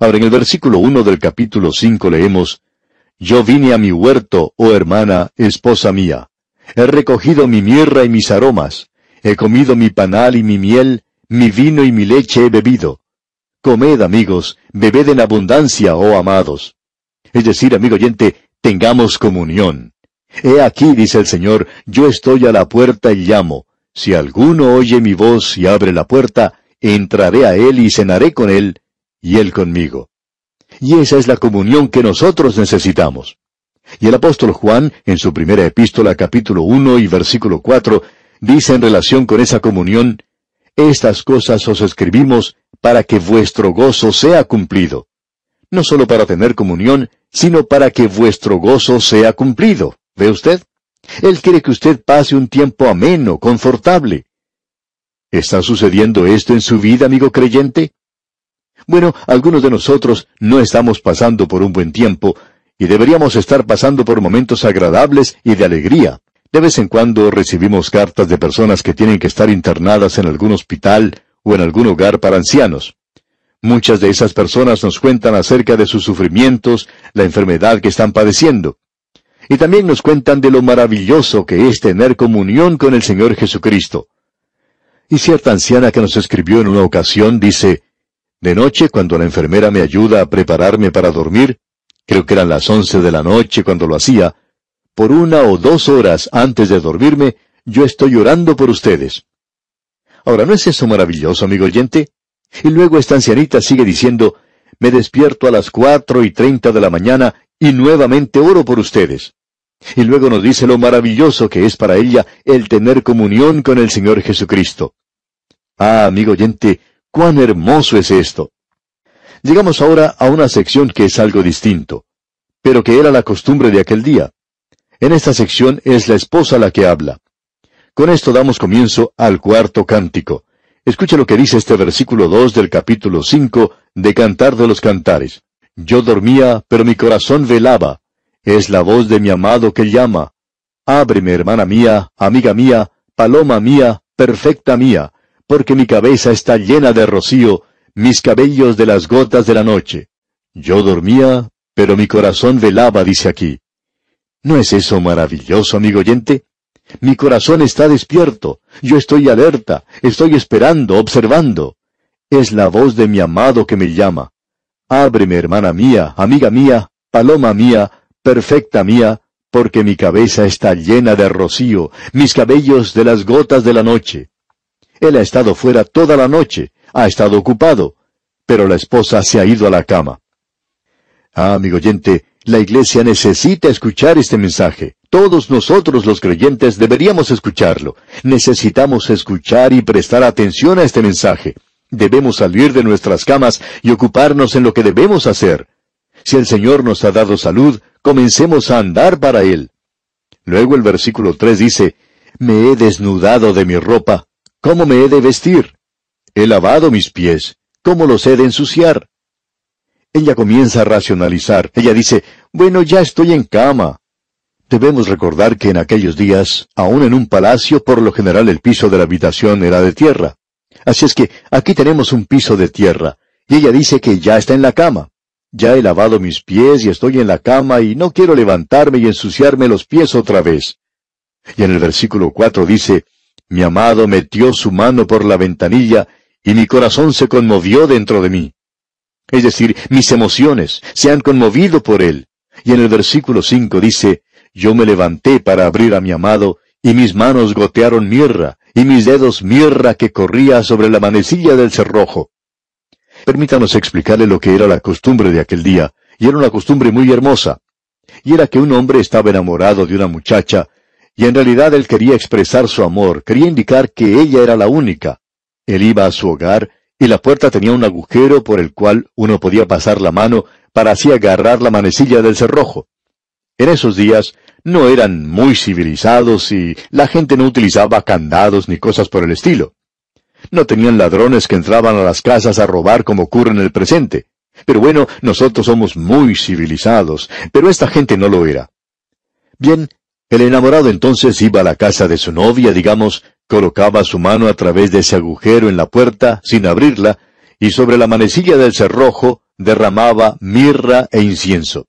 Ahora en el versículo 1 del capítulo 5 leemos, Yo vine a mi huerto, oh hermana, esposa mía. He recogido mi mirra y mis aromas. He comido mi panal y mi miel, mi vino y mi leche he bebido. Comed, amigos, bebed en abundancia, oh amados. Es decir, amigo oyente, tengamos comunión. He aquí, dice el Señor, yo estoy a la puerta y llamo. Si alguno oye mi voz y abre la puerta, entraré a él y cenaré con él, y él conmigo. Y esa es la comunión que nosotros necesitamos. Y el apóstol Juan, en su primera epístola capítulo 1 y versículo 4, dice en relación con esa comunión, Estas cosas os escribimos para que vuestro gozo sea cumplido. No solo para tener comunión, sino para que vuestro gozo sea cumplido. ¿Ve usted? Él quiere que usted pase un tiempo ameno, confortable. ¿Está sucediendo esto en su vida, amigo creyente? Bueno, algunos de nosotros no estamos pasando por un buen tiempo, y deberíamos estar pasando por momentos agradables y de alegría. De vez en cuando recibimos cartas de personas que tienen que estar internadas en algún hospital o en algún hogar para ancianos. Muchas de esas personas nos cuentan acerca de sus sufrimientos, la enfermedad que están padeciendo. Y también nos cuentan de lo maravilloso que es tener comunión con el Señor Jesucristo. Y cierta anciana que nos escribió en una ocasión dice, De noche, cuando la enfermera me ayuda a prepararme para dormir, creo que eran las once de la noche cuando lo hacía, por una o dos horas antes de dormirme, yo estoy orando por ustedes. Ahora, ¿no es eso maravilloso, amigo oyente? Y luego esta ancianita sigue diciendo, me despierto a las cuatro y treinta de la mañana y nuevamente oro por ustedes. Y luego nos dice lo maravilloso que es para ella el tener comunión con el Señor Jesucristo. Ah, amigo oyente, cuán hermoso es esto. Llegamos ahora a una sección que es algo distinto, pero que era la costumbre de aquel día. En esta sección es la esposa la que habla. Con esto damos comienzo al cuarto cántico. Escucha lo que dice este versículo 2 del capítulo 5 de Cantar de los Cantares. Yo dormía, pero mi corazón velaba. Es la voz de mi amado que llama. Ábreme, hermana mía, amiga mía, paloma mía, perfecta mía, porque mi cabeza está llena de rocío, mis cabellos de las gotas de la noche. Yo dormía, pero mi corazón velaba, dice aquí. ¿No es eso maravilloso, amigo oyente? Mi corazón está despierto, yo estoy alerta, estoy esperando, observando. Es la voz de mi amado que me llama. Ábreme, hermana mía, amiga mía, paloma mía, perfecta mía, porque mi cabeza está llena de rocío, mis cabellos de las gotas de la noche. Él ha estado fuera toda la noche, ha estado ocupado, pero la esposa se ha ido a la cama. Ah, amigo oyente, la iglesia necesita escuchar este mensaje. Todos nosotros los creyentes deberíamos escucharlo. Necesitamos escuchar y prestar atención a este mensaje. Debemos salir de nuestras camas y ocuparnos en lo que debemos hacer. Si el Señor nos ha dado salud, comencemos a andar para Él. Luego el versículo 3 dice, Me he desnudado de mi ropa, ¿cómo me he de vestir? He lavado mis pies, ¿cómo los he de ensuciar? Ella comienza a racionalizar. Ella dice, bueno, ya estoy en cama. Debemos recordar que en aquellos días, aun en un palacio, por lo general el piso de la habitación era de tierra. Así es que aquí tenemos un piso de tierra, y ella dice que ya está en la cama. Ya he lavado mis pies y estoy en la cama y no quiero levantarme y ensuciarme los pies otra vez. Y en el versículo cuatro dice, Mi amado metió su mano por la ventanilla y mi corazón se conmovió dentro de mí. Es decir, mis emociones se han conmovido por él. Y en el versículo cinco dice, Yo me levanté para abrir a mi amado, y mis manos gotearon mirra, y mis dedos mirra que corría sobre la manecilla del cerrojo. Permítanos explicarle lo que era la costumbre de aquel día, y era una costumbre muy hermosa. Y era que un hombre estaba enamorado de una muchacha, y en realidad él quería expresar su amor, quería indicar que ella era la única. Él iba a su hogar, y la puerta tenía un agujero por el cual uno podía pasar la mano para así agarrar la manecilla del cerrojo. En esos días, no eran muy civilizados y la gente no utilizaba candados ni cosas por el estilo. No tenían ladrones que entraban a las casas a robar como ocurre en el presente. Pero bueno, nosotros somos muy civilizados, pero esta gente no lo era. Bien, el enamorado entonces iba a la casa de su novia, digamos, colocaba su mano a través de ese agujero en la puerta, sin abrirla, y sobre la manecilla del cerrojo derramaba mirra e incienso.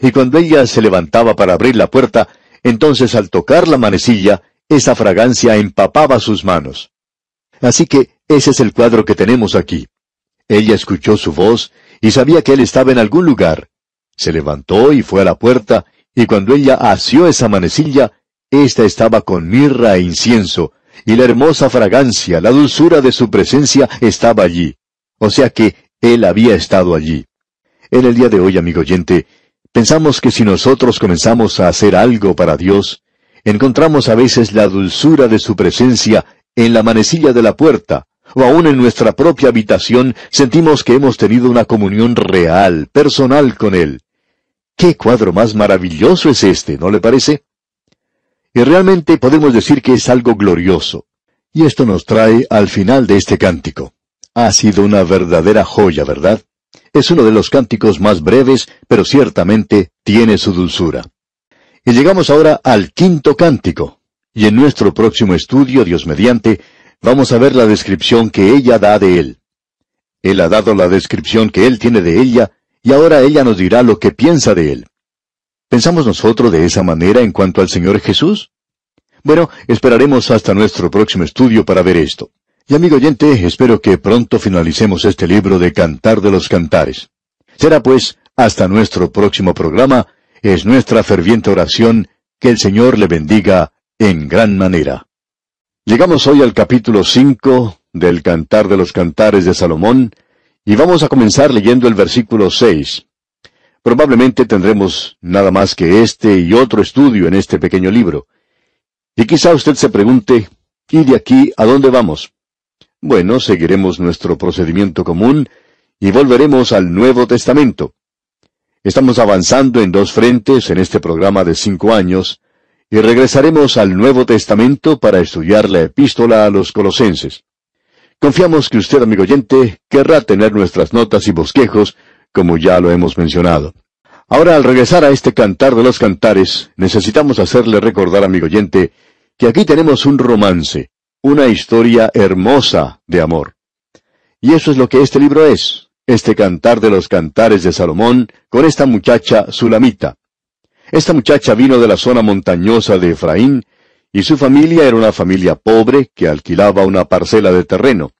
Y cuando ella se levantaba para abrir la puerta, entonces al tocar la manecilla, esa fragancia empapaba sus manos. Así que ese es el cuadro que tenemos aquí. Ella escuchó su voz y sabía que él estaba en algún lugar. Se levantó y fue a la puerta, y cuando ella asió esa manecilla, ésta estaba con mirra e incienso, y la hermosa fragancia, la dulzura de su presencia estaba allí. O sea que él había estado allí. En el día de hoy, amigo oyente, pensamos que si nosotros comenzamos a hacer algo para Dios, encontramos a veces la dulzura de su presencia en la manecilla de la puerta, o aún en nuestra propia habitación sentimos que hemos tenido una comunión real, personal con Él. ¿Qué cuadro más maravilloso es este, no le parece? Y realmente podemos decir que es algo glorioso. Y esto nos trae al final de este cántico. Ha sido una verdadera joya, ¿verdad? Es uno de los cánticos más breves, pero ciertamente tiene su dulzura. Y llegamos ahora al quinto cántico. Y en nuestro próximo estudio, Dios mediante, vamos a ver la descripción que ella da de él. Él ha dado la descripción que él tiene de ella, y ahora ella nos dirá lo que piensa de él. ¿Pensamos nosotros de esa manera en cuanto al Señor Jesús? Bueno, esperaremos hasta nuestro próximo estudio para ver esto. Y amigo oyente, espero que pronto finalicemos este libro de Cantar de los Cantares. Será pues, hasta nuestro próximo programa, es nuestra ferviente oración que el Señor le bendiga en gran manera. Llegamos hoy al capítulo 5 del Cantar de los Cantares de Salomón y vamos a comenzar leyendo el versículo 6. Probablemente tendremos nada más que este y otro estudio en este pequeño libro. Y quizá usted se pregunte, ¿y de aquí a dónde vamos? Bueno, seguiremos nuestro procedimiento común y volveremos al Nuevo Testamento. Estamos avanzando en dos frentes en este programa de cinco años, y regresaremos al Nuevo Testamento para estudiar la epístola a los colosenses. Confiamos que usted, amigo oyente, querrá tener nuestras notas y bosquejos, como ya lo hemos mencionado. Ahora, al regresar a este cantar de los cantares, necesitamos hacerle recordar, amigo oyente, que aquí tenemos un romance, una historia hermosa de amor. Y eso es lo que este libro es, este cantar de los cantares de Salomón con esta muchacha Sulamita. Esta muchacha vino de la zona montañosa de Efraín, y su familia era una familia pobre que alquilaba una parcela de terreno.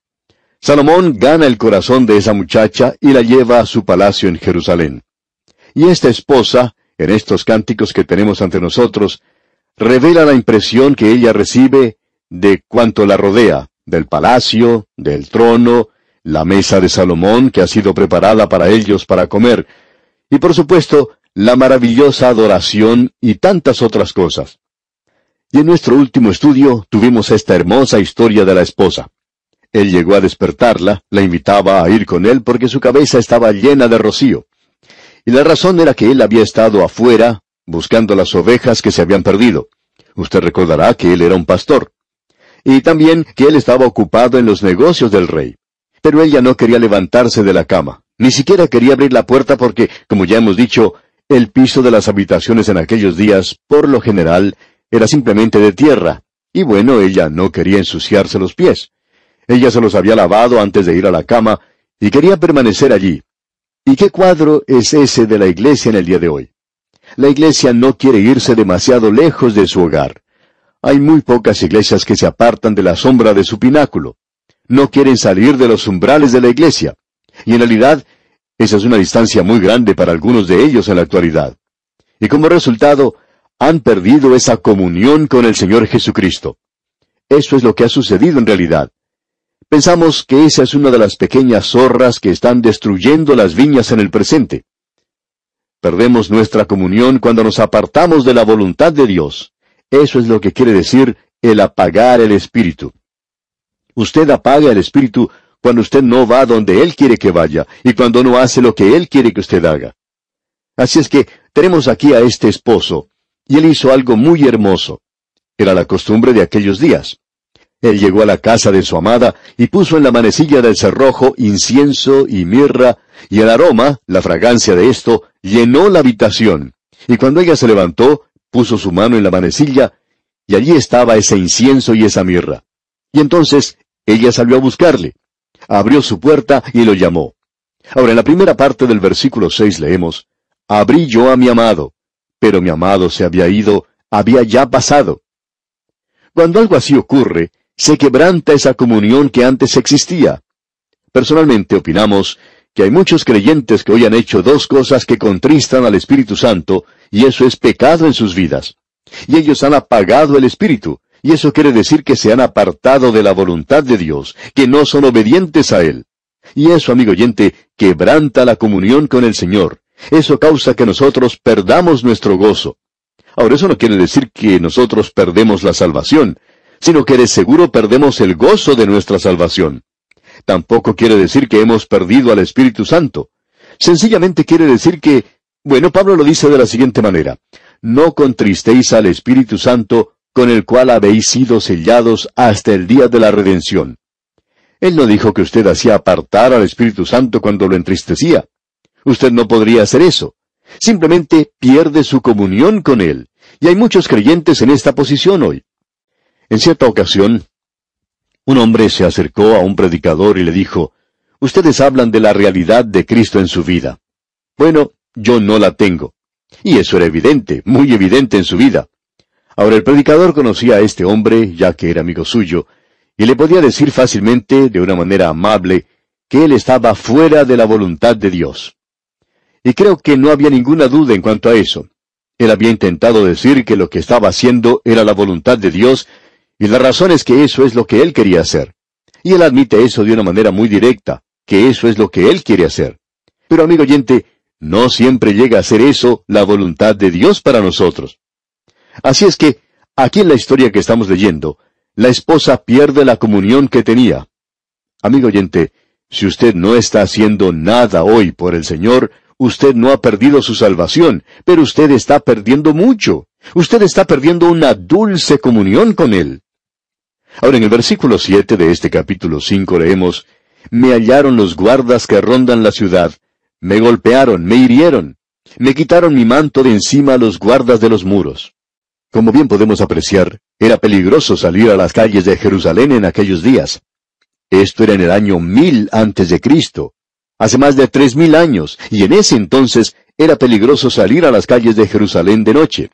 Salomón gana el corazón de esa muchacha y la lleva a su palacio en Jerusalén. Y esta esposa, en estos cánticos que tenemos ante nosotros, revela la impresión que ella recibe de cuanto la rodea, del palacio, del trono, la mesa de Salomón que ha sido preparada para ellos para comer, y por supuesto la maravillosa adoración y tantas otras cosas. Y en nuestro último estudio tuvimos esta hermosa historia de la esposa. Él llegó a despertarla, la invitaba a ir con él porque su cabeza estaba llena de rocío. Y la razón era que él había estado afuera, buscando las ovejas que se habían perdido. Usted recordará que él era un pastor. Y también que él estaba ocupado en los negocios del rey. Pero ella no quería levantarse de la cama. Ni siquiera quería abrir la puerta porque, como ya hemos dicho, el piso de las habitaciones en aquellos días, por lo general, era simplemente de tierra, y bueno, ella no quería ensuciarse los pies. Ella se los había lavado antes de ir a la cama, y quería permanecer allí. ¿Y qué cuadro es ese de la iglesia en el día de hoy? La iglesia no quiere irse demasiado lejos de su hogar. Hay muy pocas iglesias que se apartan de la sombra de su pináculo. No quieren salir de los umbrales de la iglesia. Y en realidad, esa es una distancia muy grande para algunos de ellos en la actualidad. Y como resultado, han perdido esa comunión con el Señor Jesucristo. Eso es lo que ha sucedido en realidad. Pensamos que esa es una de las pequeñas zorras que están destruyendo las viñas en el presente. Perdemos nuestra comunión cuando nos apartamos de la voluntad de Dios. Eso es lo que quiere decir el apagar el espíritu. Usted apaga el espíritu cuando usted no va donde Él quiere que vaya y cuando no hace lo que Él quiere que usted haga. Así es que tenemos aquí a este esposo, y él hizo algo muy hermoso. Era la costumbre de aquellos días. Él llegó a la casa de su amada y puso en la manecilla del cerrojo incienso y mirra, y el aroma, la fragancia de esto, llenó la habitación. Y cuando ella se levantó, puso su mano en la manecilla, y allí estaba ese incienso y esa mirra. Y entonces ella salió a buscarle abrió su puerta y lo llamó. Ahora, en la primera parte del versículo 6 leemos, Abrí yo a mi amado, pero mi amado se había ido, había ya pasado. Cuando algo así ocurre, se quebranta esa comunión que antes existía. Personalmente opinamos que hay muchos creyentes que hoy han hecho dos cosas que contristan al Espíritu Santo, y eso es pecado en sus vidas. Y ellos han apagado el Espíritu, y eso quiere decir que se han apartado de la voluntad de Dios, que no son obedientes a Él. Y eso, amigo oyente, quebranta la comunión con el Señor. Eso causa que nosotros perdamos nuestro gozo. Ahora, eso no quiere decir que nosotros perdemos la salvación, sino que de seguro perdemos el gozo de nuestra salvación. Tampoco quiere decir que hemos perdido al Espíritu Santo. Sencillamente quiere decir que, bueno, Pablo lo dice de la siguiente manera, no contristéis al Espíritu Santo, con el cual habéis sido sellados hasta el día de la redención. Él no dijo que usted hacía apartar al Espíritu Santo cuando lo entristecía. Usted no podría hacer eso. Simplemente pierde su comunión con Él. Y hay muchos creyentes en esta posición hoy. En cierta ocasión, un hombre se acercó a un predicador y le dijo, Ustedes hablan de la realidad de Cristo en su vida. Bueno, yo no la tengo. Y eso era evidente, muy evidente en su vida. Ahora el predicador conocía a este hombre, ya que era amigo suyo, y le podía decir fácilmente, de una manera amable, que él estaba fuera de la voluntad de Dios. Y creo que no había ninguna duda en cuanto a eso. Él había intentado decir que lo que estaba haciendo era la voluntad de Dios y la razón es que eso es lo que él quería hacer. Y él admite eso de una manera muy directa, que eso es lo que él quiere hacer. Pero amigo oyente, no siempre llega a ser eso la voluntad de Dios para nosotros. Así es que, aquí en la historia que estamos leyendo, la esposa pierde la comunión que tenía. Amigo oyente, si usted no está haciendo nada hoy por el Señor, usted no ha perdido su salvación, pero usted está perdiendo mucho. Usted está perdiendo una dulce comunión con Él. Ahora en el versículo 7 de este capítulo 5 leemos, Me hallaron los guardas que rondan la ciudad, me golpearon, me hirieron, me quitaron mi manto de encima los guardas de los muros. Como bien podemos apreciar, era peligroso salir a las calles de Jerusalén en aquellos días. Esto era en el año mil antes de Cristo, hace más de tres mil años, y en ese entonces era peligroso salir a las calles de Jerusalén de noche.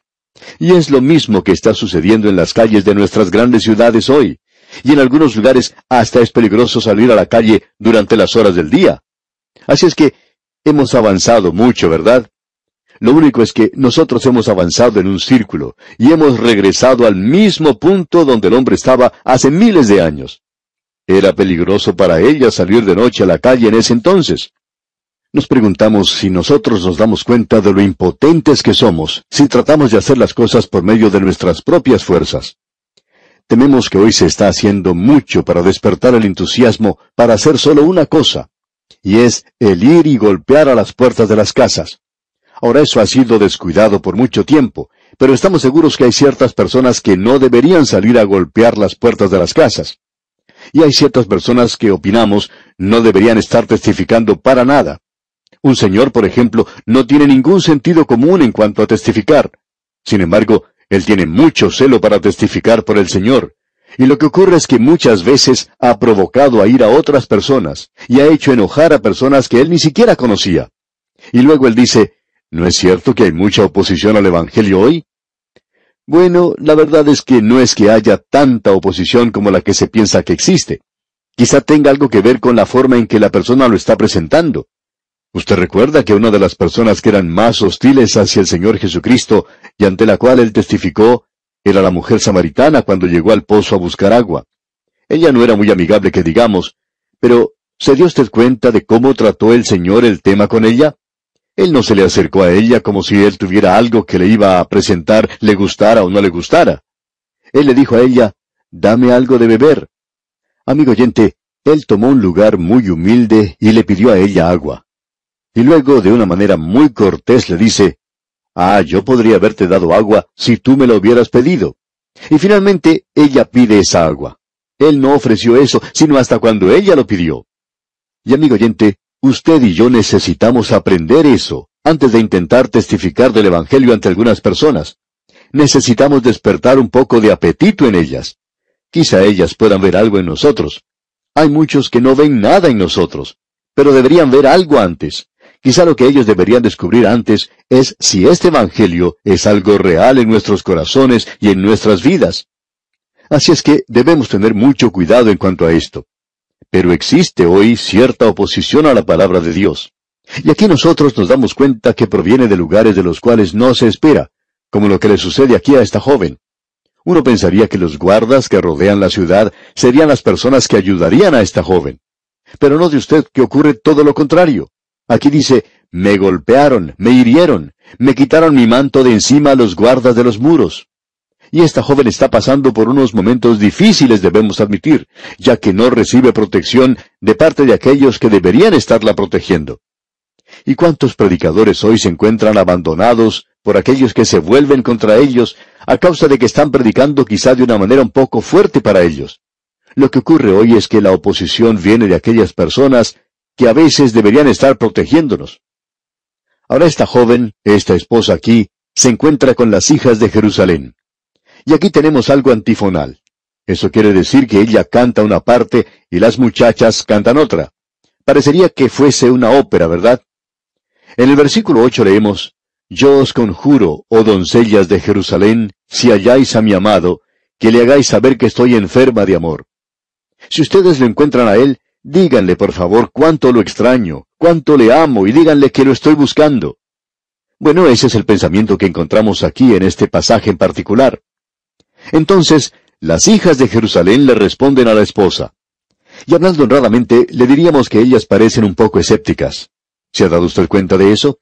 Y es lo mismo que está sucediendo en las calles de nuestras grandes ciudades hoy. Y en algunos lugares hasta es peligroso salir a la calle durante las horas del día. Así es que hemos avanzado mucho, ¿verdad? Lo único es que nosotros hemos avanzado en un círculo y hemos regresado al mismo punto donde el hombre estaba hace miles de años. Era peligroso para ella salir de noche a la calle en ese entonces. Nos preguntamos si nosotros nos damos cuenta de lo impotentes que somos si tratamos de hacer las cosas por medio de nuestras propias fuerzas. Tememos que hoy se está haciendo mucho para despertar el entusiasmo para hacer solo una cosa, y es el ir y golpear a las puertas de las casas. Ahora eso ha sido descuidado por mucho tiempo, pero estamos seguros que hay ciertas personas que no deberían salir a golpear las puertas de las casas. Y hay ciertas personas que opinamos no deberían estar testificando para nada. Un señor, por ejemplo, no tiene ningún sentido común en cuanto a testificar. Sin embargo, él tiene mucho celo para testificar por el Señor. Y lo que ocurre es que muchas veces ha provocado a ir a otras personas y ha hecho enojar a personas que él ni siquiera conocía. Y luego él dice, ¿no es cierto que hay mucha oposición al Evangelio hoy? Bueno, la verdad es que no es que haya tanta oposición como la que se piensa que existe. Quizá tenga algo que ver con la forma en que la persona lo está presentando. Usted recuerda que una de las personas que eran más hostiles hacia el Señor Jesucristo y ante la cual él testificó era la mujer samaritana cuando llegó al pozo a buscar agua. Ella no era muy amigable que digamos, pero ¿se dio usted cuenta de cómo trató el Señor el tema con ella? Él no se le acercó a ella como si él tuviera algo que le iba a presentar, le gustara o no le gustara. Él le dijo a ella, dame algo de beber. Amigo oyente, él tomó un lugar muy humilde y le pidió a ella agua. Y luego, de una manera muy cortés, le dice, Ah, yo podría haberte dado agua si tú me lo hubieras pedido. Y finalmente, ella pide esa agua. Él no ofreció eso, sino hasta cuando ella lo pidió. Y amigo oyente, usted y yo necesitamos aprender eso antes de intentar testificar del Evangelio ante algunas personas. Necesitamos despertar un poco de apetito en ellas. Quizá ellas puedan ver algo en nosotros. Hay muchos que no ven nada en nosotros pero deberían ver algo antes. Quizá lo que ellos deberían descubrir antes es si este Evangelio es algo real en nuestros corazones y en nuestras vidas. Así es que debemos tener mucho cuidado en cuanto a esto. Pero existe hoy cierta oposición a la palabra de Dios. Y aquí nosotros nos damos cuenta que proviene de lugares de los cuales no se espera, como lo que le sucede aquí a esta joven. Uno pensaría que los guardas que rodean la ciudad serían las personas que ayudarían a esta joven. Pero no de usted que ocurre todo lo contrario. Aquí dice, me golpearon, me hirieron, me quitaron mi manto de encima a los guardas de los muros. Y esta joven está pasando por unos momentos difíciles, debemos admitir, ya que no recibe protección de parte de aquellos que deberían estarla protegiendo. ¿Y cuántos predicadores hoy se encuentran abandonados por aquellos que se vuelven contra ellos a causa de que están predicando quizá de una manera un poco fuerte para ellos? Lo que ocurre hoy es que la oposición viene de aquellas personas que a veces deberían estar protegiéndonos. Ahora esta joven, esta esposa aquí, se encuentra con las hijas de Jerusalén. Y aquí tenemos algo antifonal. Eso quiere decir que ella canta una parte y las muchachas cantan otra. Parecería que fuese una ópera, ¿verdad? En el versículo ocho leemos, Yo os conjuro, oh doncellas de Jerusalén, si halláis a mi amado, que le hagáis saber que estoy enferma de amor. Si ustedes lo encuentran a él, díganle por favor cuánto lo extraño, cuánto le amo y díganle que lo estoy buscando. Bueno, ese es el pensamiento que encontramos aquí en este pasaje en particular. Entonces, las hijas de Jerusalén le responden a la esposa. Y hablando honradamente, le diríamos que ellas parecen un poco escépticas. ¿Se ha dado usted cuenta de eso?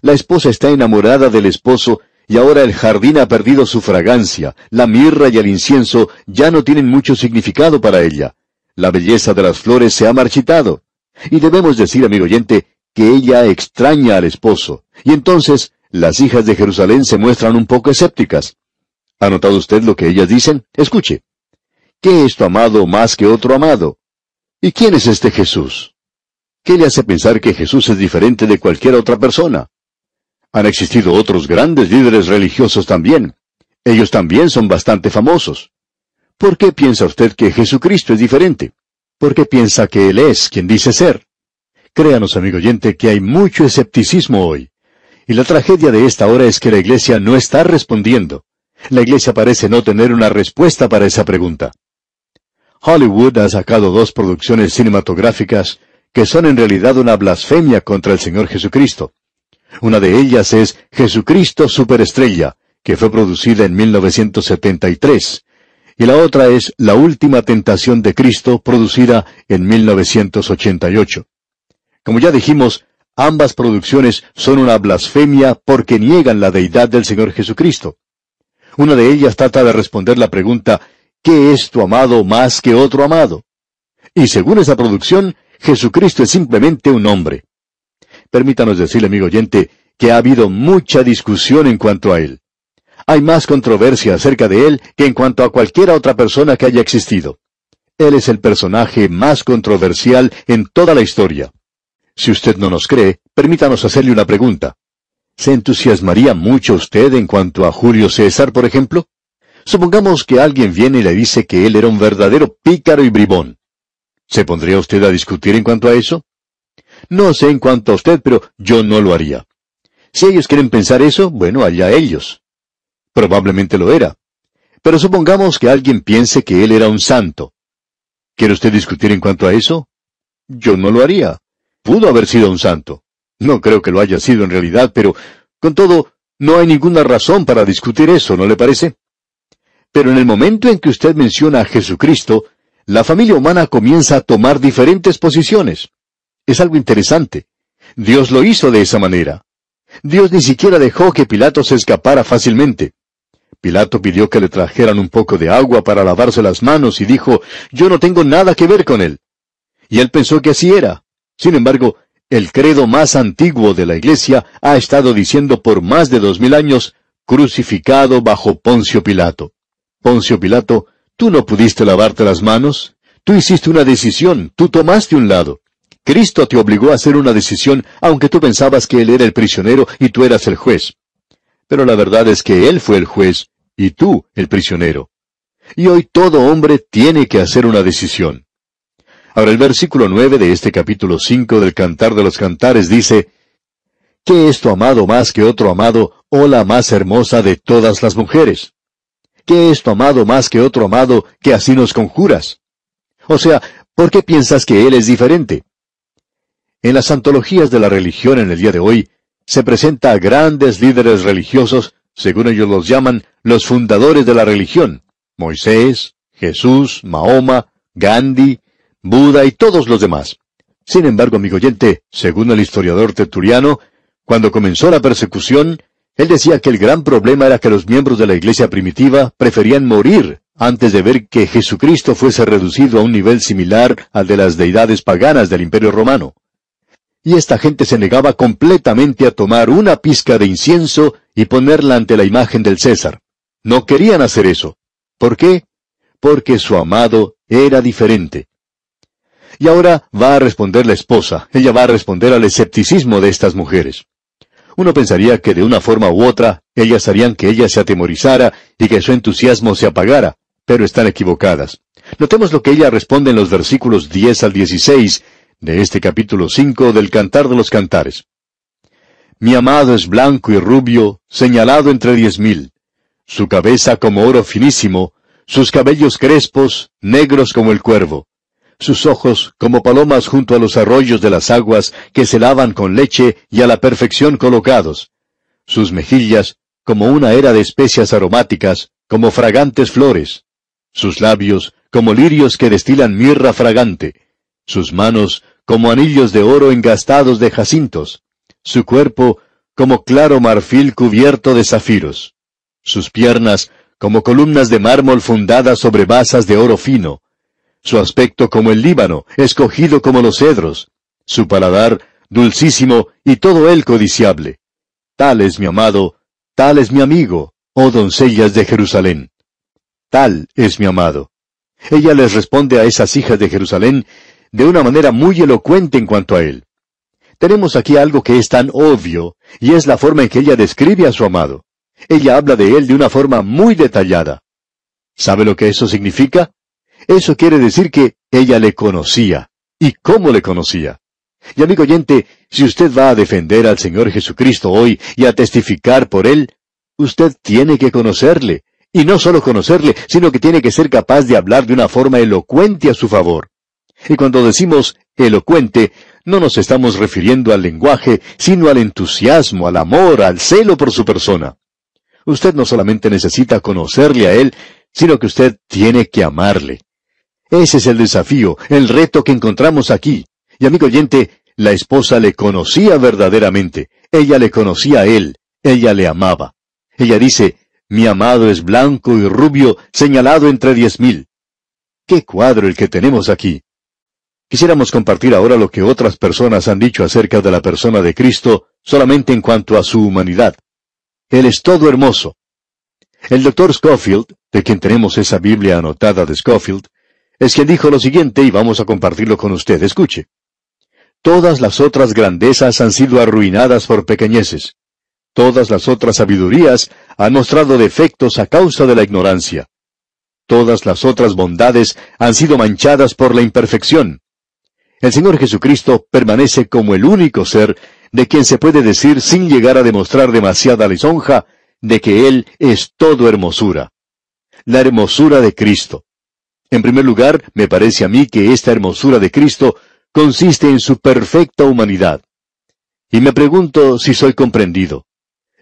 La esposa está enamorada del esposo y ahora el jardín ha perdido su fragancia, la mirra y el incienso ya no tienen mucho significado para ella. La belleza de las flores se ha marchitado. Y debemos decir, amigo oyente, que ella extraña al esposo. Y entonces las hijas de Jerusalén se muestran un poco escépticas. ¿Ha notado usted lo que ellas dicen? Escuche. ¿Qué es tu amado más que otro amado? ¿Y quién es este Jesús? ¿Qué le hace pensar que Jesús es diferente de cualquier otra persona? Han existido otros grandes líderes religiosos también. Ellos también son bastante famosos. ¿Por qué piensa usted que Jesucristo es diferente? ¿Por qué piensa que Él es quien dice ser? Créanos, amigo oyente, que hay mucho escepticismo hoy. Y la tragedia de esta hora es que la iglesia no está respondiendo. La iglesia parece no tener una respuesta para esa pregunta. Hollywood ha sacado dos producciones cinematográficas que son en realidad una blasfemia contra el Señor Jesucristo. Una de ellas es Jesucristo Superestrella, que fue producida en 1973, y la otra es La Última Tentación de Cristo, producida en 1988. Como ya dijimos, ambas producciones son una blasfemia porque niegan la deidad del Señor Jesucristo. Una de ellas trata de responder la pregunta, ¿qué es tu amado más que otro amado? Y según esa producción, Jesucristo es simplemente un hombre. Permítanos decirle, amigo oyente, que ha habido mucha discusión en cuanto a él. Hay más controversia acerca de él que en cuanto a cualquiera otra persona que haya existido. Él es el personaje más controversial en toda la historia. Si usted no nos cree, permítanos hacerle una pregunta. ¿Se entusiasmaría mucho usted en cuanto a Julio César, por ejemplo? Supongamos que alguien viene y le dice que él era un verdadero pícaro y bribón. ¿Se pondría usted a discutir en cuanto a eso? No sé en cuanto a usted, pero yo no lo haría. Si ellos quieren pensar eso, bueno, allá ellos. Probablemente lo era. Pero supongamos que alguien piense que él era un santo. ¿Quiere usted discutir en cuanto a eso? Yo no lo haría. Pudo haber sido un santo. No creo que lo haya sido en realidad, pero con todo, no hay ninguna razón para discutir eso, ¿no le parece? Pero en el momento en que usted menciona a Jesucristo, la familia humana comienza a tomar diferentes posiciones. Es algo interesante. Dios lo hizo de esa manera. Dios ni siquiera dejó que Pilato se escapara fácilmente. Pilato pidió que le trajeran un poco de agua para lavarse las manos y dijo, yo no tengo nada que ver con él. Y él pensó que así era. Sin embargo, el credo más antiguo de la Iglesia ha estado diciendo por más de dos mil años, crucificado bajo Poncio Pilato. Poncio Pilato, tú no pudiste lavarte las manos, tú hiciste una decisión, tú tomaste un lado. Cristo te obligó a hacer una decisión aunque tú pensabas que Él era el prisionero y tú eras el juez. Pero la verdad es que Él fue el juez y tú el prisionero. Y hoy todo hombre tiene que hacer una decisión. Ahora el versículo nueve de este capítulo cinco del Cantar de los Cantares dice, ¿Qué es tu amado más que otro amado, o la más hermosa de todas las mujeres? ¿Qué es tu amado más que otro amado que así nos conjuras? O sea, ¿por qué piensas que él es diferente? En las antologías de la religión en el día de hoy, se presenta a grandes líderes religiosos, según ellos los llaman, los fundadores de la religión, Moisés, Jesús, Mahoma, Gandhi, Buda y todos los demás. Sin embargo, amigo oyente, según el historiador tertuliano, cuando comenzó la persecución, él decía que el gran problema era que los miembros de la iglesia primitiva preferían morir antes de ver que Jesucristo fuese reducido a un nivel similar al de las deidades paganas del imperio romano. Y esta gente se negaba completamente a tomar una pizca de incienso y ponerla ante la imagen del César. No querían hacer eso. ¿Por qué? Porque su amado era diferente. Y ahora va a responder la esposa, ella va a responder al escepticismo de estas mujeres. Uno pensaría que de una forma u otra ellas harían que ella se atemorizara y que su entusiasmo se apagara, pero están equivocadas. Notemos lo que ella responde en los versículos 10 al 16 de este capítulo 5 del Cantar de los Cantares. Mi amado es blanco y rubio, señalado entre diez mil. Su cabeza como oro finísimo, sus cabellos crespos, negros como el cuervo sus ojos como palomas junto a los arroyos de las aguas que se lavan con leche y a la perfección colocados, sus mejillas como una era de especias aromáticas, como fragantes flores, sus labios como lirios que destilan mirra fragante, sus manos como anillos de oro engastados de jacintos, su cuerpo como claro marfil cubierto de zafiros, sus piernas como columnas de mármol fundadas sobre basas de oro fino, su aspecto como el Líbano, escogido como los cedros, su paladar dulcísimo y todo él codiciable. Tal es mi amado, tal es mi amigo, oh doncellas de Jerusalén. Tal es mi amado. Ella les responde a esas hijas de Jerusalén de una manera muy elocuente en cuanto a él. Tenemos aquí algo que es tan obvio, y es la forma en que ella describe a su amado. Ella habla de él de una forma muy detallada. ¿Sabe lo que eso significa? Eso quiere decir que ella le conocía. ¿Y cómo le conocía? Y amigo oyente, si usted va a defender al Señor Jesucristo hoy y a testificar por Él, usted tiene que conocerle. Y no solo conocerle, sino que tiene que ser capaz de hablar de una forma elocuente a su favor. Y cuando decimos elocuente, no nos estamos refiriendo al lenguaje, sino al entusiasmo, al amor, al celo por su persona. Usted no solamente necesita conocerle a Él, sino que usted tiene que amarle. Ese es el desafío, el reto que encontramos aquí. Y amigo oyente, la esposa le conocía verdaderamente. Ella le conocía a él. Ella le amaba. Ella dice, mi amado es blanco y rubio, señalado entre diez mil. ¡Qué cuadro el que tenemos aquí! Quisiéramos compartir ahora lo que otras personas han dicho acerca de la persona de Cristo solamente en cuanto a su humanidad. Él es todo hermoso. El doctor Schofield, de quien tenemos esa Biblia anotada de Schofield, es quien dijo lo siguiente y vamos a compartirlo con usted. Escuche. Todas las otras grandezas han sido arruinadas por pequeñeces. Todas las otras sabidurías han mostrado defectos a causa de la ignorancia. Todas las otras bondades han sido manchadas por la imperfección. El Señor Jesucristo permanece como el único ser de quien se puede decir sin llegar a demostrar demasiada lisonja de que Él es todo hermosura. La hermosura de Cristo. En primer lugar, me parece a mí que esta hermosura de Cristo consiste en su perfecta humanidad. Y me pregunto si soy comprendido.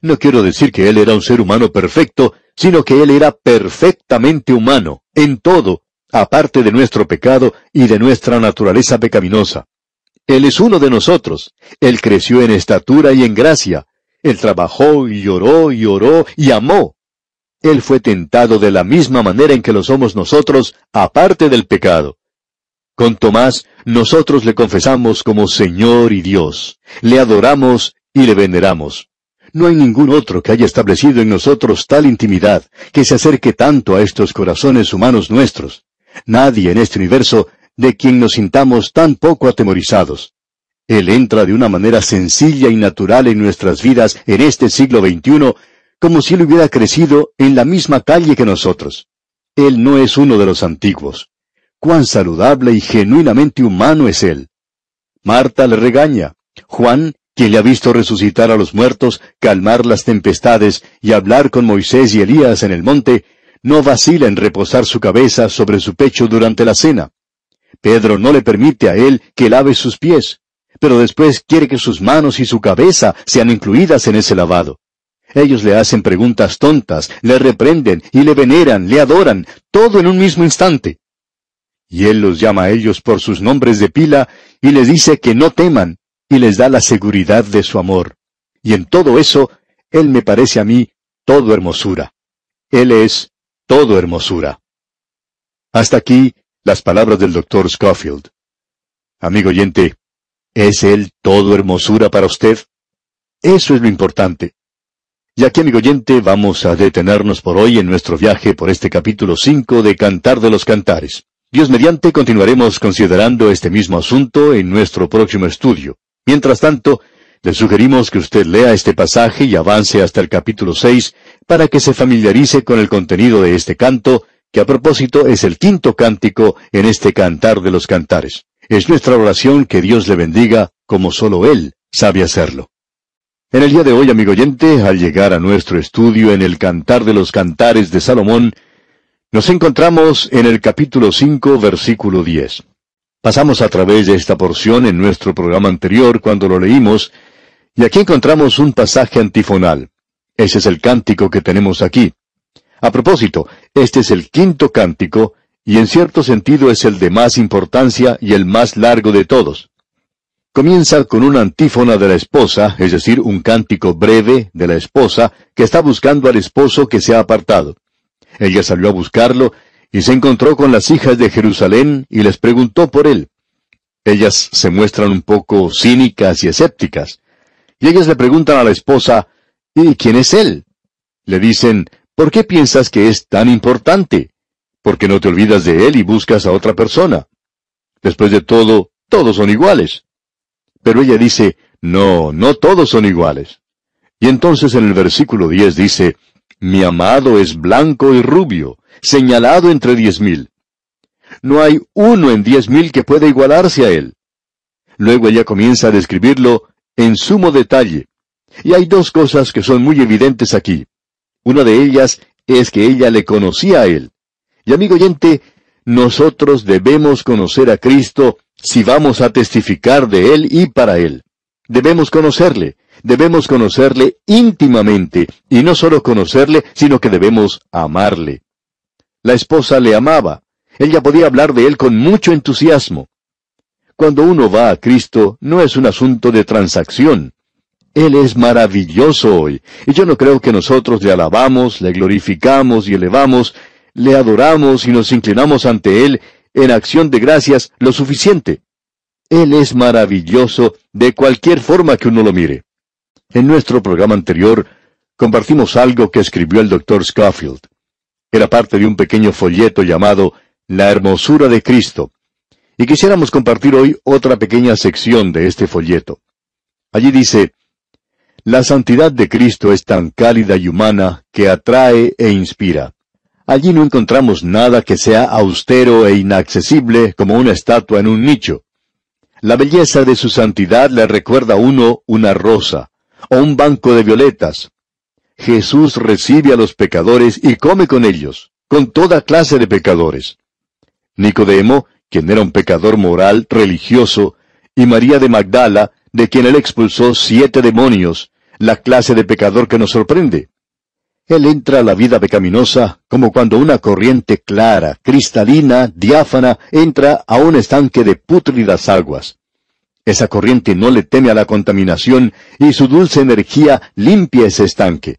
No quiero decir que Él era un ser humano perfecto, sino que Él era perfectamente humano, en todo, aparte de nuestro pecado y de nuestra naturaleza pecaminosa. Él es uno de nosotros. Él creció en estatura y en gracia. Él trabajó y lloró y oró y amó. Él fue tentado de la misma manera en que lo somos nosotros, aparte del pecado. Con Tomás, nosotros le confesamos como Señor y Dios, le adoramos y le veneramos. No hay ningún otro que haya establecido en nosotros tal intimidad, que se acerque tanto a estos corazones humanos nuestros. Nadie en este universo de quien nos sintamos tan poco atemorizados. Él entra de una manera sencilla y natural en nuestras vidas en este siglo XXI como si él hubiera crecido en la misma calle que nosotros. Él no es uno de los antiguos. cuán saludable y genuinamente humano es él. Marta le regaña. Juan, quien le ha visto resucitar a los muertos, calmar las tempestades y hablar con Moisés y Elías en el monte, no vacila en reposar su cabeza sobre su pecho durante la cena. Pedro no le permite a él que lave sus pies, pero después quiere que sus manos y su cabeza sean incluidas en ese lavado. Ellos le hacen preguntas tontas, le reprenden y le veneran, le adoran, todo en un mismo instante. Y él los llama a ellos por sus nombres de pila y les dice que no teman y les da la seguridad de su amor. Y en todo eso, él me parece a mí todo hermosura. Él es todo hermosura. Hasta aquí las palabras del doctor Schofield. Amigo oyente, ¿es él todo hermosura para usted? Eso es lo importante. Y aquí, amigo oyente, vamos a detenernos por hoy en nuestro viaje por este capítulo 5 de Cantar de los Cantares. Dios mediante continuaremos considerando este mismo asunto en nuestro próximo estudio. Mientras tanto, le sugerimos que usted lea este pasaje y avance hasta el capítulo 6 para que se familiarice con el contenido de este canto, que a propósito es el quinto cántico en este Cantar de los Cantares. Es nuestra oración que Dios le bendiga como solo Él sabe hacerlo. En el día de hoy, amigo oyente, al llegar a nuestro estudio en el Cantar de los Cantares de Salomón, nos encontramos en el capítulo 5, versículo 10. Pasamos a través de esta porción en nuestro programa anterior cuando lo leímos, y aquí encontramos un pasaje antifonal. Ese es el cántico que tenemos aquí. A propósito, este es el quinto cántico, y en cierto sentido es el de más importancia y el más largo de todos. Comienza con una antífona de la esposa, es decir, un cántico breve de la esposa que está buscando al esposo que se ha apartado. Ella salió a buscarlo y se encontró con las hijas de Jerusalén y les preguntó por él. Ellas se muestran un poco cínicas y escépticas. Y ellas le preguntan a la esposa, ¿y quién es él? Le dicen, ¿por qué piensas que es tan importante? ¿Por qué no te olvidas de él y buscas a otra persona? Después de todo, todos son iguales. Pero ella dice, no, no todos son iguales. Y entonces en el versículo 10 dice, mi amado es blanco y rubio, señalado entre diez mil. No hay uno en diez mil que pueda igualarse a él. Luego ella comienza a describirlo en sumo detalle. Y hay dos cosas que son muy evidentes aquí. Una de ellas es que ella le conocía a él. Y amigo oyente, nosotros debemos conocer a Cristo si vamos a testificar de Él y para Él. Debemos conocerle, debemos conocerle íntimamente, y no solo conocerle, sino que debemos amarle. La esposa le amaba, ella podía hablar de Él con mucho entusiasmo. Cuando uno va a Cristo, no es un asunto de transacción. Él es maravilloso hoy, y yo no creo que nosotros le alabamos, le glorificamos y elevamos, le adoramos y nos inclinamos ante Él en acción de gracias lo suficiente. Él es maravilloso de cualquier forma que uno lo mire. En nuestro programa anterior compartimos algo que escribió el doctor Scofield. Era parte de un pequeño folleto llamado La hermosura de Cristo. Y quisiéramos compartir hoy otra pequeña sección de este folleto. Allí dice, La santidad de Cristo es tan cálida y humana que atrae e inspira. Allí no encontramos nada que sea austero e inaccesible como una estatua en un nicho. La belleza de su santidad le recuerda a uno una rosa, o un banco de violetas. Jesús recibe a los pecadores y come con ellos, con toda clase de pecadores. Nicodemo, quien era un pecador moral, religioso, y María de Magdala, de quien él expulsó siete demonios, la clase de pecador que nos sorprende. Él entra a la vida pecaminosa como cuando una corriente clara, cristalina, diáfana, entra a un estanque de pútridas aguas. Esa corriente no le teme a la contaminación y su dulce energía limpia ese estanque.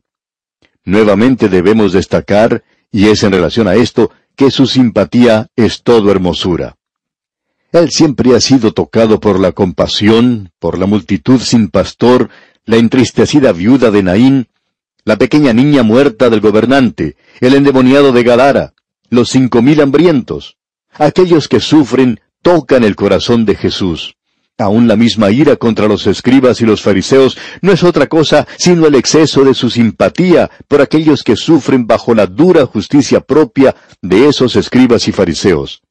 Nuevamente debemos destacar, y es en relación a esto, que su simpatía es todo hermosura. Él siempre ha sido tocado por la compasión, por la multitud sin pastor, la entristecida viuda de Naín, la pequeña niña muerta del gobernante, el endemoniado de Gadara, los cinco mil hambrientos. Aquellos que sufren tocan el corazón de Jesús. Aún la misma ira contra los escribas y los fariseos no es otra cosa sino el exceso de su simpatía por aquellos que sufren bajo la dura justicia propia de esos escribas y fariseos.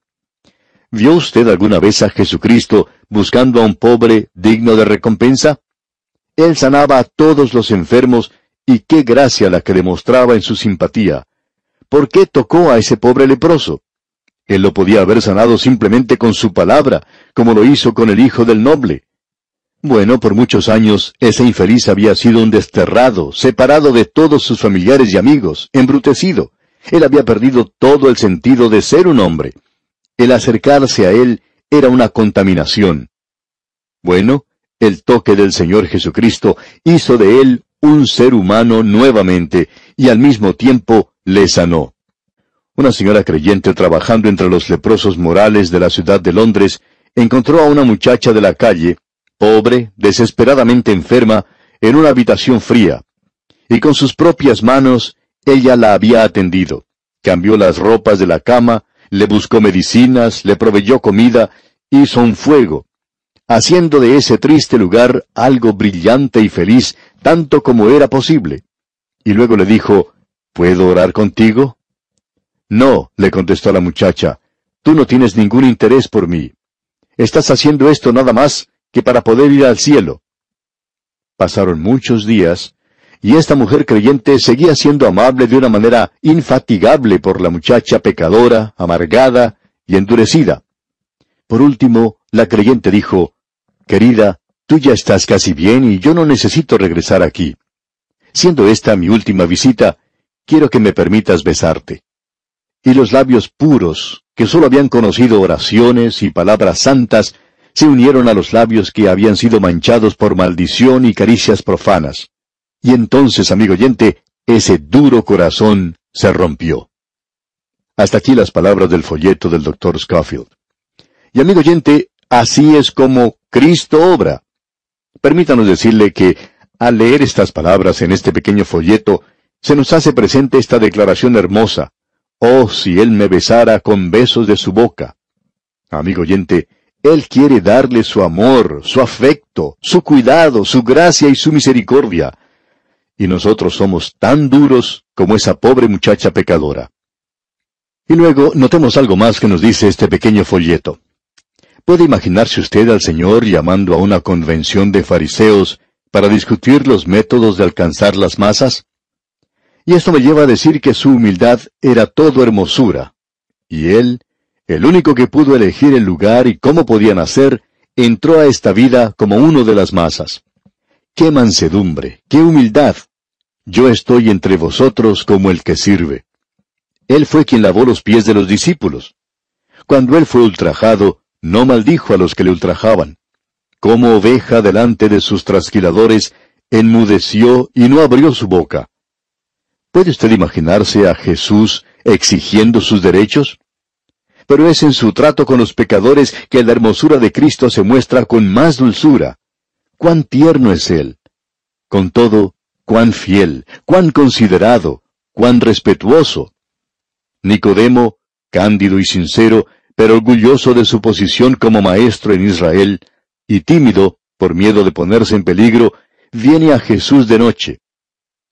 ¿Vio usted alguna vez a Jesucristo buscando a un pobre digno de recompensa? Él sanaba a todos los enfermos y qué gracia la que demostraba en su simpatía. ¿Por qué tocó a ese pobre leproso? Él lo podía haber sanado simplemente con su palabra, como lo hizo con el hijo del noble. Bueno, por muchos años ese infeliz había sido un desterrado, separado de todos sus familiares y amigos, embrutecido. Él había perdido todo el sentido de ser un hombre. El acercarse a Él era una contaminación. Bueno, el toque del Señor Jesucristo hizo de Él un ser humano nuevamente y al mismo tiempo le sanó. Una señora creyente trabajando entre los leprosos morales de la ciudad de Londres encontró a una muchacha de la calle, pobre, desesperadamente enferma, en una habitación fría, y con sus propias manos ella la había atendido. Cambió las ropas de la cama, le buscó medicinas, le proveyó comida, hizo un fuego, haciendo de ese triste lugar algo brillante y feliz, tanto como era posible. Y luego le dijo, ¿Puedo orar contigo? No, le contestó la muchacha, tú no tienes ningún interés por mí. Estás haciendo esto nada más que para poder ir al cielo. Pasaron muchos días, y esta mujer creyente seguía siendo amable de una manera infatigable por la muchacha pecadora, amargada y endurecida. Por último, la creyente dijo, Querida, tú ya estás casi bien y yo no necesito regresar aquí. Siendo esta mi última visita, quiero que me permitas besarte y los labios puros, que sólo habían conocido oraciones y palabras santas, se unieron a los labios que habían sido manchados por maldición y caricias profanas. Y entonces, amigo oyente, ese duro corazón se rompió. Hasta aquí las palabras del folleto del doctor Scofield. Y amigo oyente, así es como Cristo obra. Permítanos decirle que, al leer estas palabras en este pequeño folleto, se nos hace presente esta declaración hermosa, Oh, si Él me besara con besos de su boca. Amigo oyente, Él quiere darle su amor, su afecto, su cuidado, su gracia y su misericordia. Y nosotros somos tan duros como esa pobre muchacha pecadora. Y luego notemos algo más que nos dice este pequeño folleto. ¿Puede imaginarse usted al Señor llamando a una convención de fariseos para discutir los métodos de alcanzar las masas? Y esto me lleva a decir que su humildad era todo hermosura. Y él, el único que pudo elegir el lugar y cómo podía nacer, entró a esta vida como uno de las masas. ¡Qué mansedumbre! ¡Qué humildad! Yo estoy entre vosotros como el que sirve. Él fue quien lavó los pies de los discípulos. Cuando él fue ultrajado, no maldijo a los que le ultrajaban. Como oveja delante de sus trasquiladores, enmudeció y no abrió su boca. ¿Puede usted imaginarse a Jesús exigiendo sus derechos? Pero es en su trato con los pecadores que la hermosura de Cristo se muestra con más dulzura. Cuán tierno es Él. Con todo, cuán fiel, cuán considerado, cuán respetuoso. Nicodemo, cándido y sincero, pero orgulloso de su posición como maestro en Israel, y tímido, por miedo de ponerse en peligro, viene a Jesús de noche.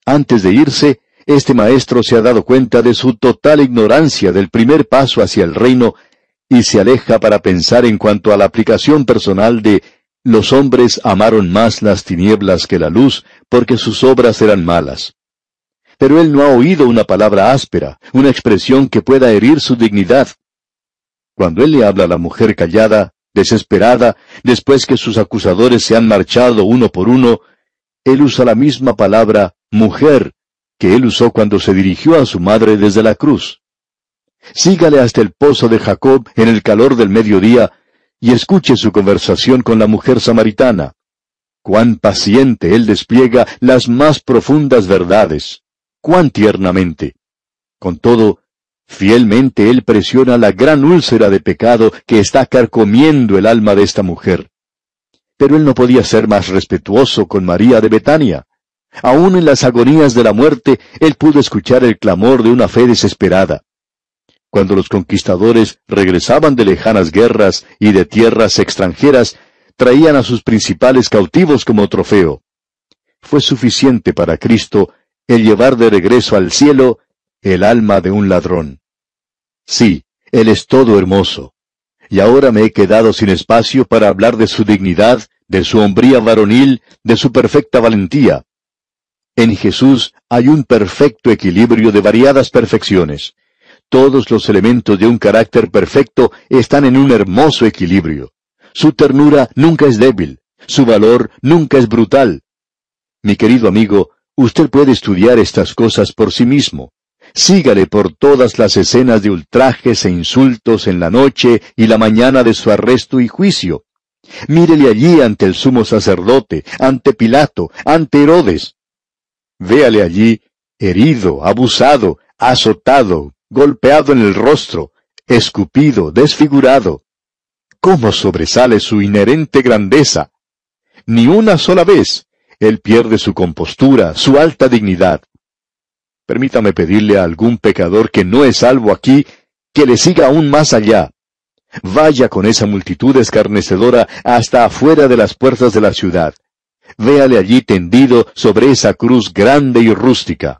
Antes de irse, este maestro se ha dado cuenta de su total ignorancia del primer paso hacia el reino y se aleja para pensar en cuanto a la aplicación personal de los hombres amaron más las tinieblas que la luz porque sus obras eran malas. Pero él no ha oído una palabra áspera, una expresión que pueda herir su dignidad. Cuando él le habla a la mujer callada, desesperada, después que sus acusadores se han marchado uno por uno, él usa la misma palabra mujer que él usó cuando se dirigió a su madre desde la cruz. Sígale hasta el pozo de Jacob en el calor del mediodía y escuche su conversación con la mujer samaritana. Cuán paciente él despliega las más profundas verdades. Cuán tiernamente. Con todo, fielmente él presiona la gran úlcera de pecado que está carcomiendo el alma de esta mujer. Pero él no podía ser más respetuoso con María de Betania. Aún en las agonías de la muerte, él pudo escuchar el clamor de una fe desesperada. Cuando los conquistadores regresaban de lejanas guerras y de tierras extranjeras, traían a sus principales cautivos como trofeo. Fue suficiente para Cristo el llevar de regreso al cielo el alma de un ladrón. Sí, Él es todo hermoso. y ahora me he quedado sin espacio para hablar de su dignidad, de su hombría varonil, de su perfecta valentía. En Jesús hay un perfecto equilibrio de variadas perfecciones. Todos los elementos de un carácter perfecto están en un hermoso equilibrio. Su ternura nunca es débil, su valor nunca es brutal. Mi querido amigo, usted puede estudiar estas cosas por sí mismo. Sígale por todas las escenas de ultrajes e insultos en la noche y la mañana de su arresto y juicio. Mírele allí ante el sumo sacerdote, ante Pilato, ante Herodes. Véale allí herido, abusado, azotado, golpeado en el rostro, escupido, desfigurado. ¿Cómo sobresale su inherente grandeza? Ni una sola vez él pierde su compostura, su alta dignidad. Permítame pedirle a algún pecador que no es salvo aquí, que le siga aún más allá. Vaya con esa multitud escarnecedora hasta afuera de las puertas de la ciudad. Véale allí tendido sobre esa cruz grande y rústica.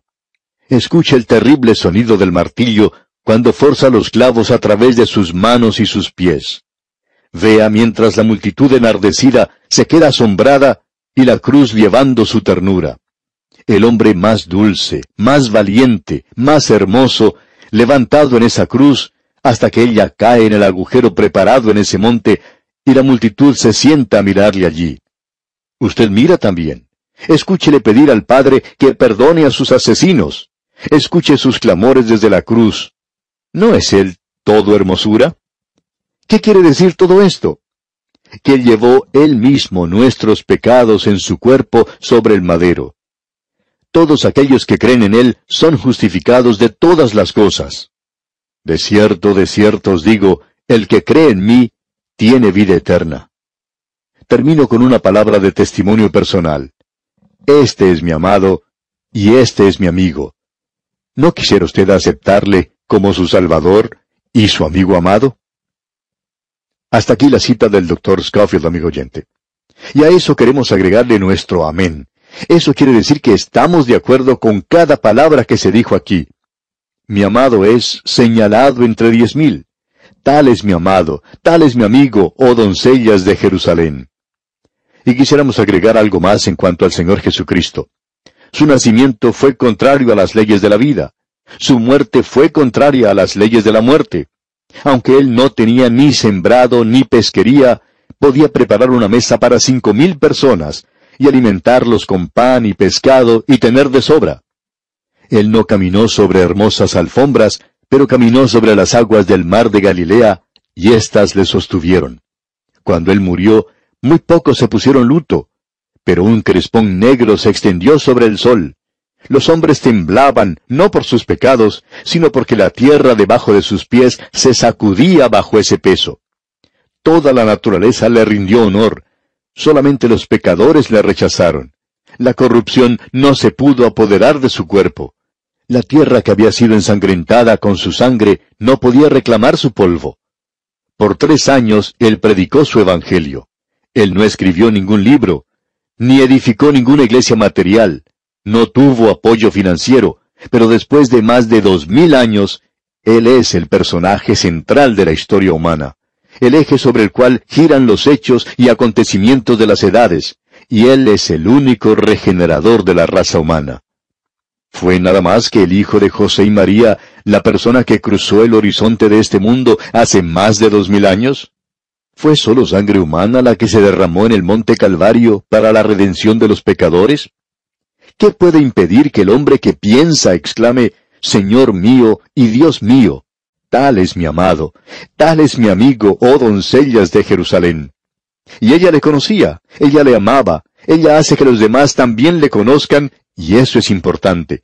Escuche el terrible sonido del martillo cuando forza los clavos a través de sus manos y sus pies. Vea mientras la multitud enardecida se queda asombrada y la cruz llevando su ternura. El hombre más dulce, más valiente, más hermoso, levantado en esa cruz, hasta que ella cae en el agujero preparado en ese monte, y la multitud se sienta a mirarle allí. Usted mira también. Escúchele pedir al Padre que perdone a sus asesinos. Escuche sus clamores desde la cruz. ¿No es Él todo hermosura? ¿Qué quiere decir todo esto? Que llevó Él mismo nuestros pecados en su cuerpo sobre el madero. Todos aquellos que creen en Él son justificados de todas las cosas. De cierto, de cierto os digo, el que cree en mí tiene vida eterna. Termino con una palabra de testimonio personal. Este es mi amado y este es mi amigo. ¿No quisiera usted aceptarle como su Salvador y su amigo amado? Hasta aquí la cita del doctor Scofield, amigo oyente. Y a eso queremos agregarle nuestro amén. Eso quiere decir que estamos de acuerdo con cada palabra que se dijo aquí. Mi amado es señalado entre diez mil. Tal es mi amado, tal es mi amigo, oh doncellas de Jerusalén. Y quisiéramos agregar algo más en cuanto al Señor Jesucristo. Su nacimiento fue contrario a las leyes de la vida. Su muerte fue contraria a las leyes de la muerte. Aunque él no tenía ni sembrado ni pesquería, podía preparar una mesa para cinco mil personas y alimentarlos con pan y pescado y tener de sobra. Él no caminó sobre hermosas alfombras, pero caminó sobre las aguas del mar de Galilea, y éstas le sostuvieron. Cuando él murió, muy pocos se pusieron luto, pero un crespón negro se extendió sobre el sol. Los hombres temblaban, no por sus pecados, sino porque la tierra debajo de sus pies se sacudía bajo ese peso. Toda la naturaleza le rindió honor, solamente los pecadores le rechazaron. La corrupción no se pudo apoderar de su cuerpo. La tierra que había sido ensangrentada con su sangre no podía reclamar su polvo. Por tres años él predicó su evangelio. Él no escribió ningún libro, ni edificó ninguna iglesia material, no tuvo apoyo financiero, pero después de más de dos mil años, él es el personaje central de la historia humana, el eje sobre el cual giran los hechos y acontecimientos de las edades, y él es el único regenerador de la raza humana. ¿Fue nada más que el hijo de José y María la persona que cruzó el horizonte de este mundo hace más de dos mil años? ¿Fue solo sangre humana la que se derramó en el monte Calvario para la redención de los pecadores? ¿Qué puede impedir que el hombre que piensa exclame, Señor mío y Dios mío? Tal es mi amado, tal es mi amigo, oh doncellas de Jerusalén. Y ella le conocía, ella le amaba, ella hace que los demás también le conozcan y eso es importante.